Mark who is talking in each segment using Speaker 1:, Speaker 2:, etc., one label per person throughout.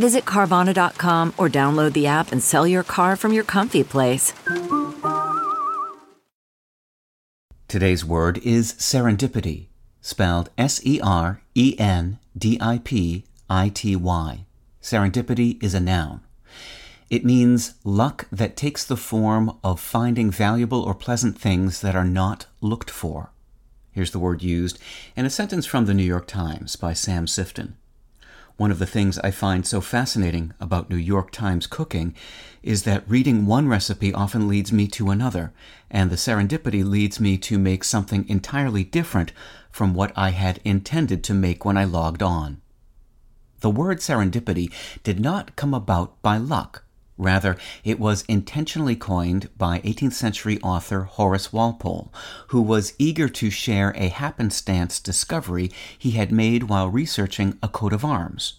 Speaker 1: Visit Carvana.com or download the app and sell your car from your comfy place.
Speaker 2: Today's word is serendipity, spelled S E R E N D I P I T Y. Serendipity is a noun. It means luck that takes the form of finding valuable or pleasant things that are not looked for. Here's the word used in a sentence from the New York Times by Sam Sifton. One of the things I find so fascinating about New York Times cooking is that reading one recipe often leads me to another, and the serendipity leads me to make something entirely different from what I had intended to make when I logged on. The word serendipity did not come about by luck. Rather, it was intentionally coined by 18th century author Horace Walpole, who was eager to share a happenstance discovery he had made while researching a coat of arms.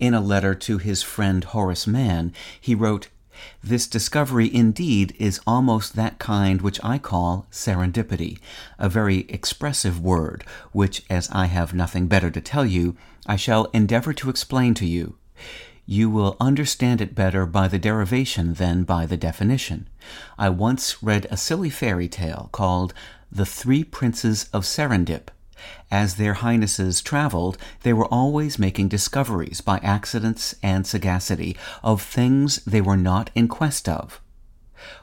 Speaker 2: In a letter to his friend Horace Mann, he wrote, this discovery indeed is almost that kind which I call serendipity, a very expressive word, which, as I have nothing better to tell you, I shall endeavor to explain to you. You will understand it better by the derivation than by the definition. I once read a silly fairy tale called The Three Princes of Serendip, as their highnesses traveled, they were always making discoveries by accidents and sagacity of things they were not in quest of.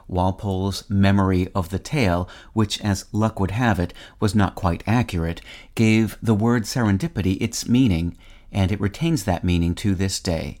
Speaker 2: Walpole's memory of the tale, which, as luck would have it, was not quite accurate, gave the word serendipity its meaning, and it retains that meaning to this day.